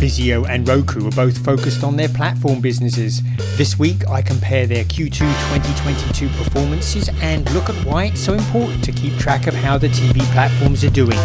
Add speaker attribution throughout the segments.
Speaker 1: Vizio and Roku are both focused on their platform businesses. This week, I compare their Q2 2022 performances and look at why it's so important to keep track of how the TV platforms are doing.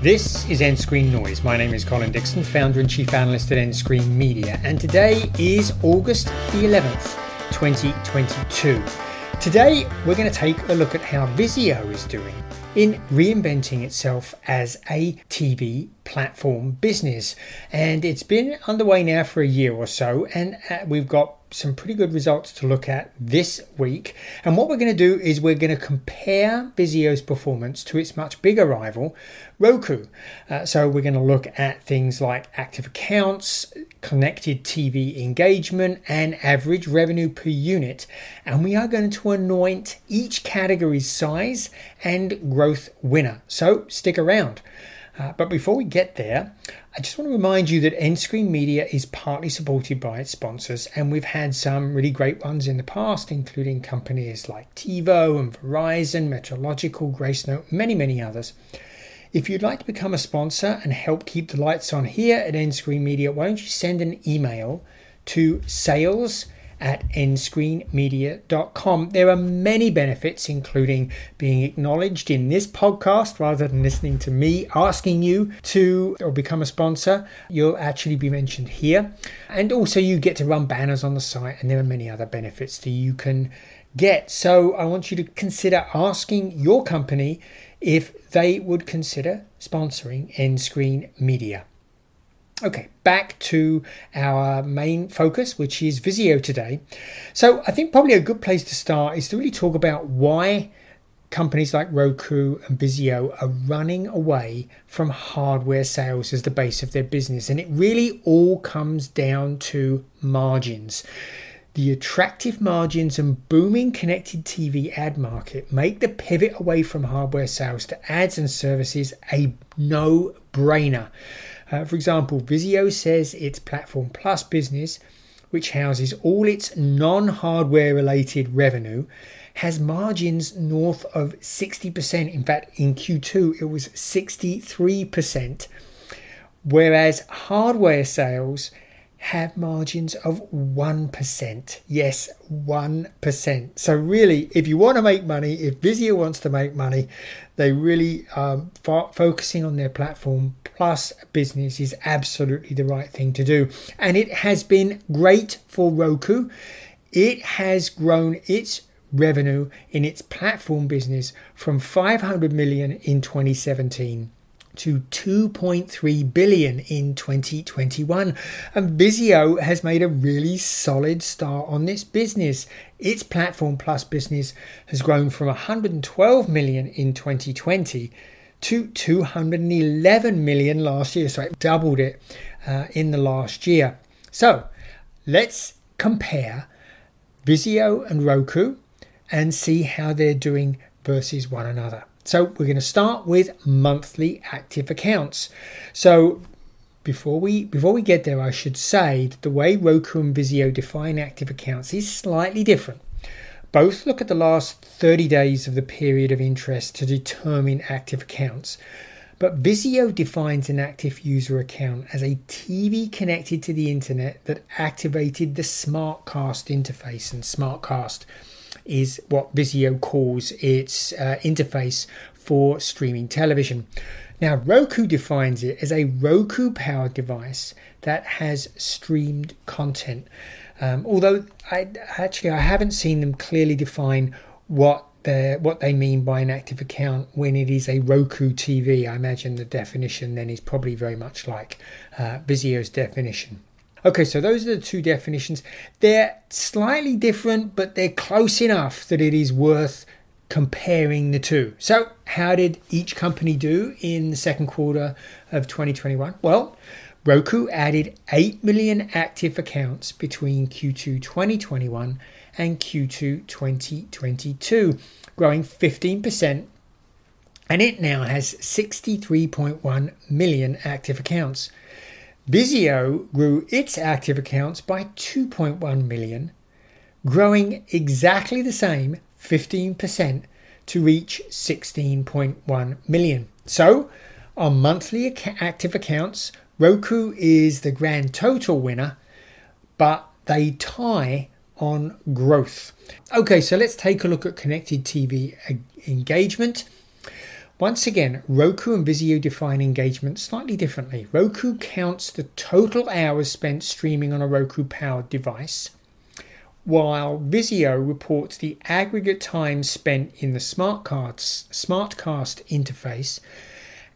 Speaker 1: This is nScreenNoise. My name is Colin Dixon, founder and chief analyst at nScreenMedia, and today is August the 11th, 2022. Today, we're going to take a look at how Vizio is doing in reinventing itself as a TV platform business. And it's been underway now for a year or so, and uh, we've got some pretty good results to look at this week. And what we're going to do is we're going to compare Vizio's performance to its much bigger rival, Roku. Uh, so we're going to look at things like active accounts, connected TV engagement, and average revenue per unit. And we are going to anoint each category's size and growth winner. So stick around. Uh, but before we get there, I just want to remind you that nScreenMedia is partly supported by its sponsors, and we've had some really great ones in the past, including companies like TiVo and Verizon, Metrological, Gracenote, many, many others. If you'd like to become a sponsor and help keep the lights on here at nScreenMedia, why don't you send an email to sales at nscreenmedia.com. There are many benefits, including being acknowledged in this podcast rather than listening to me asking you to or become a sponsor. You'll actually be mentioned here. And also, you get to run banners on the site, and there are many other benefits that you can get. So, I want you to consider asking your company if they would consider sponsoring Endscreen Media. Okay, back to our main focus, which is Vizio today. So, I think probably a good place to start is to really talk about why companies like Roku and Vizio are running away from hardware sales as the base of their business. And it really all comes down to margins. The attractive margins and booming connected TV ad market make the pivot away from hardware sales to ads and services a no brainer. Uh, for example, Vizio says its Platform Plus business, which houses all its non hardware related revenue, has margins north of 60%. In fact, in Q2, it was 63%. Whereas hardware sales have margins of 1%. Yes, 1%. So, really, if you want to make money, if Vizio wants to make money, they really are fo- focusing on their platform plus business is absolutely the right thing to do. And it has been great for Roku. It has grown its revenue in its platform business from 500 million in 2017 to 2.3 billion in 2021 and Vizio has made a really solid start on this business. Its platform plus business has grown from 112 million in 2020 to 211 million last year. So it doubled it uh, in the last year. So let's compare Vizio and Roku and see how they're doing versus one another so we're going to start with monthly active accounts. So before we before we get there, I should say that the way Roku and Vizio define active accounts is slightly different. Both look at the last 30 days of the period of interest to determine active accounts. But Vizio defines an active user account as a TV connected to the internet that activated the SmartCast interface. And SmartCast is what Vizio calls its uh, interface for streaming television. Now, Roku defines it as a Roku powered device that has streamed content. Um, although I actually I haven't seen them clearly define what what they mean by an active account when it is a Roku TV. I imagine the definition then is probably very much like uh, Vizio's definition. Okay, so those are the two definitions. They're slightly different, but they're close enough that it is worth comparing the two. So, how did each company do in the second quarter of 2021? Well, Roku added 8 million active accounts between Q2 2021 and Q2 2022, growing 15%, and it now has 63.1 million active accounts. Vizio grew its active accounts by 2.1 million, growing exactly the same 15% to reach 16.1 million. So, on monthly active accounts, Roku is the grand total winner, but they tie on growth. Okay, so let's take a look at connected TV engagement. Once again, Roku and Vizio define engagement slightly differently. Roku counts the total hours spent streaming on a Roku powered device, while Vizio reports the aggregate time spent in the SmartCast, SmartCast interface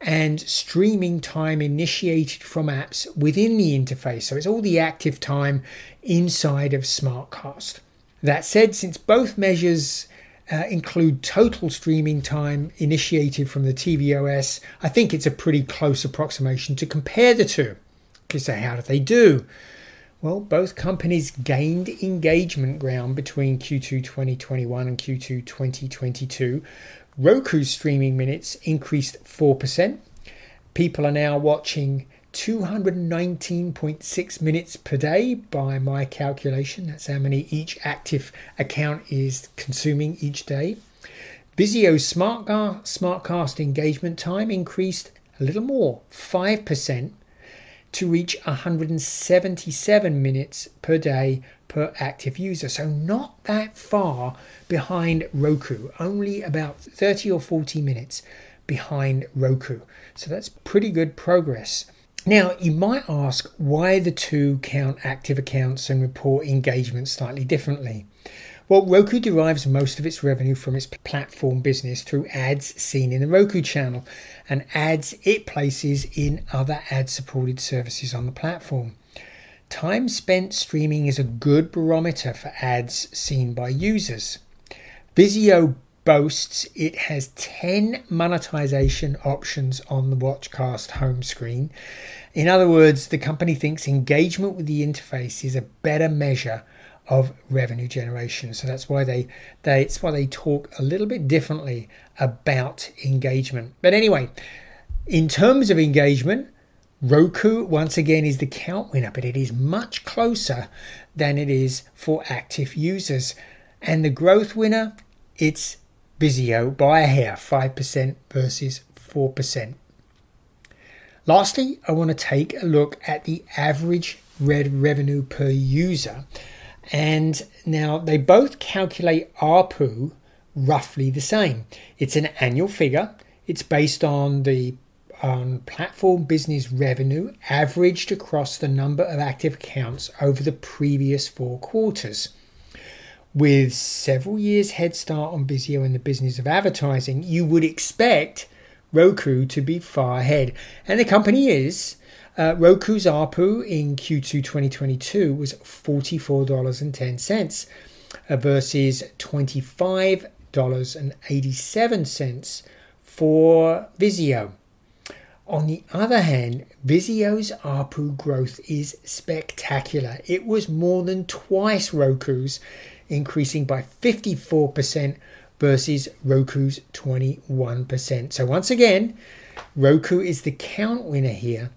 Speaker 1: and streaming time initiated from apps within the interface. So it's all the active time inside of SmartCast. That said, since both measures uh, include total streaming time initiated from the tvOS, I think it's a pretty close approximation to compare the two. Because how did they do? Well, both companies gained engagement ground between Q2 2021 and Q2 2022 Roku's streaming minutes increased 4%. People are now watching 219.6 minutes per day by my calculation. That's how many each active account is consuming each day. Smartcast, Smartcast engagement time increased a little more, 5%, to reach 177 minutes per day per active user. So, not that far behind Roku, only about 30 or 40 minutes behind Roku. So, that's pretty good progress. Now, you might ask why the two count active accounts and report engagement slightly differently. Well, Roku derives most of its revenue from its platform business through ads seen in the Roku channel and ads it places in other ad supported services on the platform. Time spent streaming is a good barometer for ads seen by users. Vizio boasts it has 10 monetization options on the Watchcast home screen. In other words, the company thinks engagement with the interface is a better measure of revenue generation. So that's why they, they it's why they talk a little bit differently about engagement. But anyway, in terms of engagement, Roku, once again, is the count winner, but it is much closer than it is for active users. And the growth winner, it's Vizio by a hair, 5% versus 4%. Lastly, I want to take a look at the average red revenue per user. And now they both calculate ARPU roughly the same. It's an annual figure. It's based on the on platform business revenue averaged across the number of active accounts over the previous four quarters. With several years head start on Vizio in the business of advertising, you would expect Roku to be far ahead. And the company is. Uh, Roku's ARPU in Q2 2022 was $44.10 uh, versus $25.87 for Vizio. On the other hand, Vizio's ARPU growth is spectacular. It was more than twice Roku's, increasing by 54% versus Roku's 21%. So, once again, Roku is the count winner here,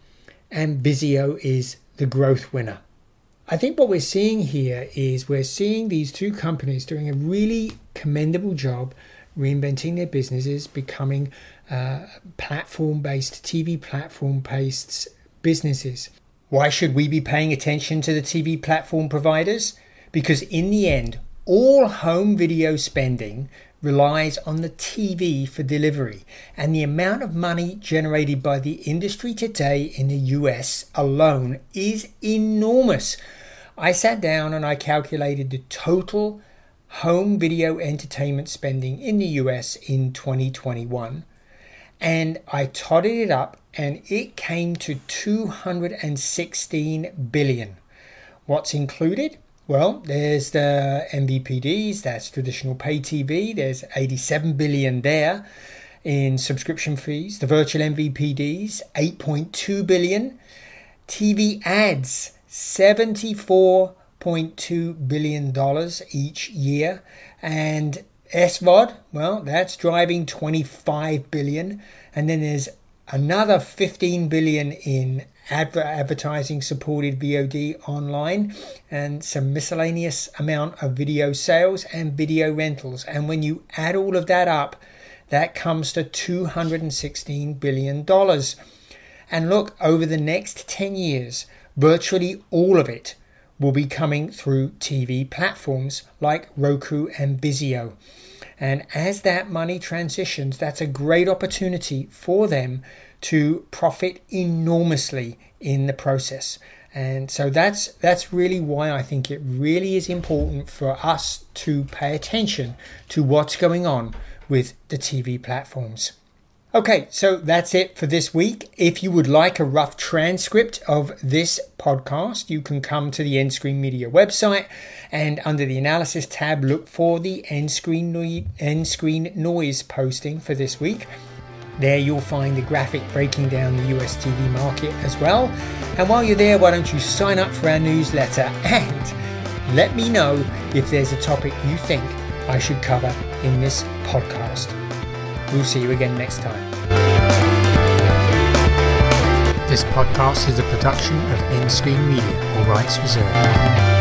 Speaker 1: and Vizio is the growth winner. I think what we're seeing here is we're seeing these two companies doing a really commendable job reinventing their businesses, becoming uh, platform based, TV platform based businesses. Why should we be paying attention to the TV platform providers? Because in the end, all home video spending relies on the TV for delivery, and the amount of money generated by the industry today in the US alone is enormous. I sat down and I calculated the total home video entertainment spending in the US in 2021 and I totted it up and it came to 216 billion. What's included? Well, there's the MVPDs, that's traditional pay TV, there's 87 billion there in subscription fees. The virtual MVPDs, 8.2 billion. TV ads, 74 $1.2 billion each year. And SVOD, well, that's driving 25 billion. And then there's another 15 billion in adver- advertising supported VOD online and some miscellaneous amount of video sales and video rentals. And when you add all of that up, that comes to $216 billion. And look, over the next 10 years, virtually all of it will be coming through TV platforms like Roku and Vizio. And as that money transitions, that's a great opportunity for them to profit enormously in the process. And so that's that's really why I think it really is important for us to pay attention to what's going on with the TV platforms. Okay, so that's it for this week. If you would like a rough transcript of this podcast, you can come to the nScreenMedia website and under the analysis tab, look for the nScreen, no- nScreenNoise posting for this week. There you'll find the graphic breaking down the US TV market as well. And while you're there, why don't you sign up for our newsletter and let me know if there's a topic you think I should cover in this podcast. We'll see you again next time. This podcast is a production of nScreenMedia, all rights reserved.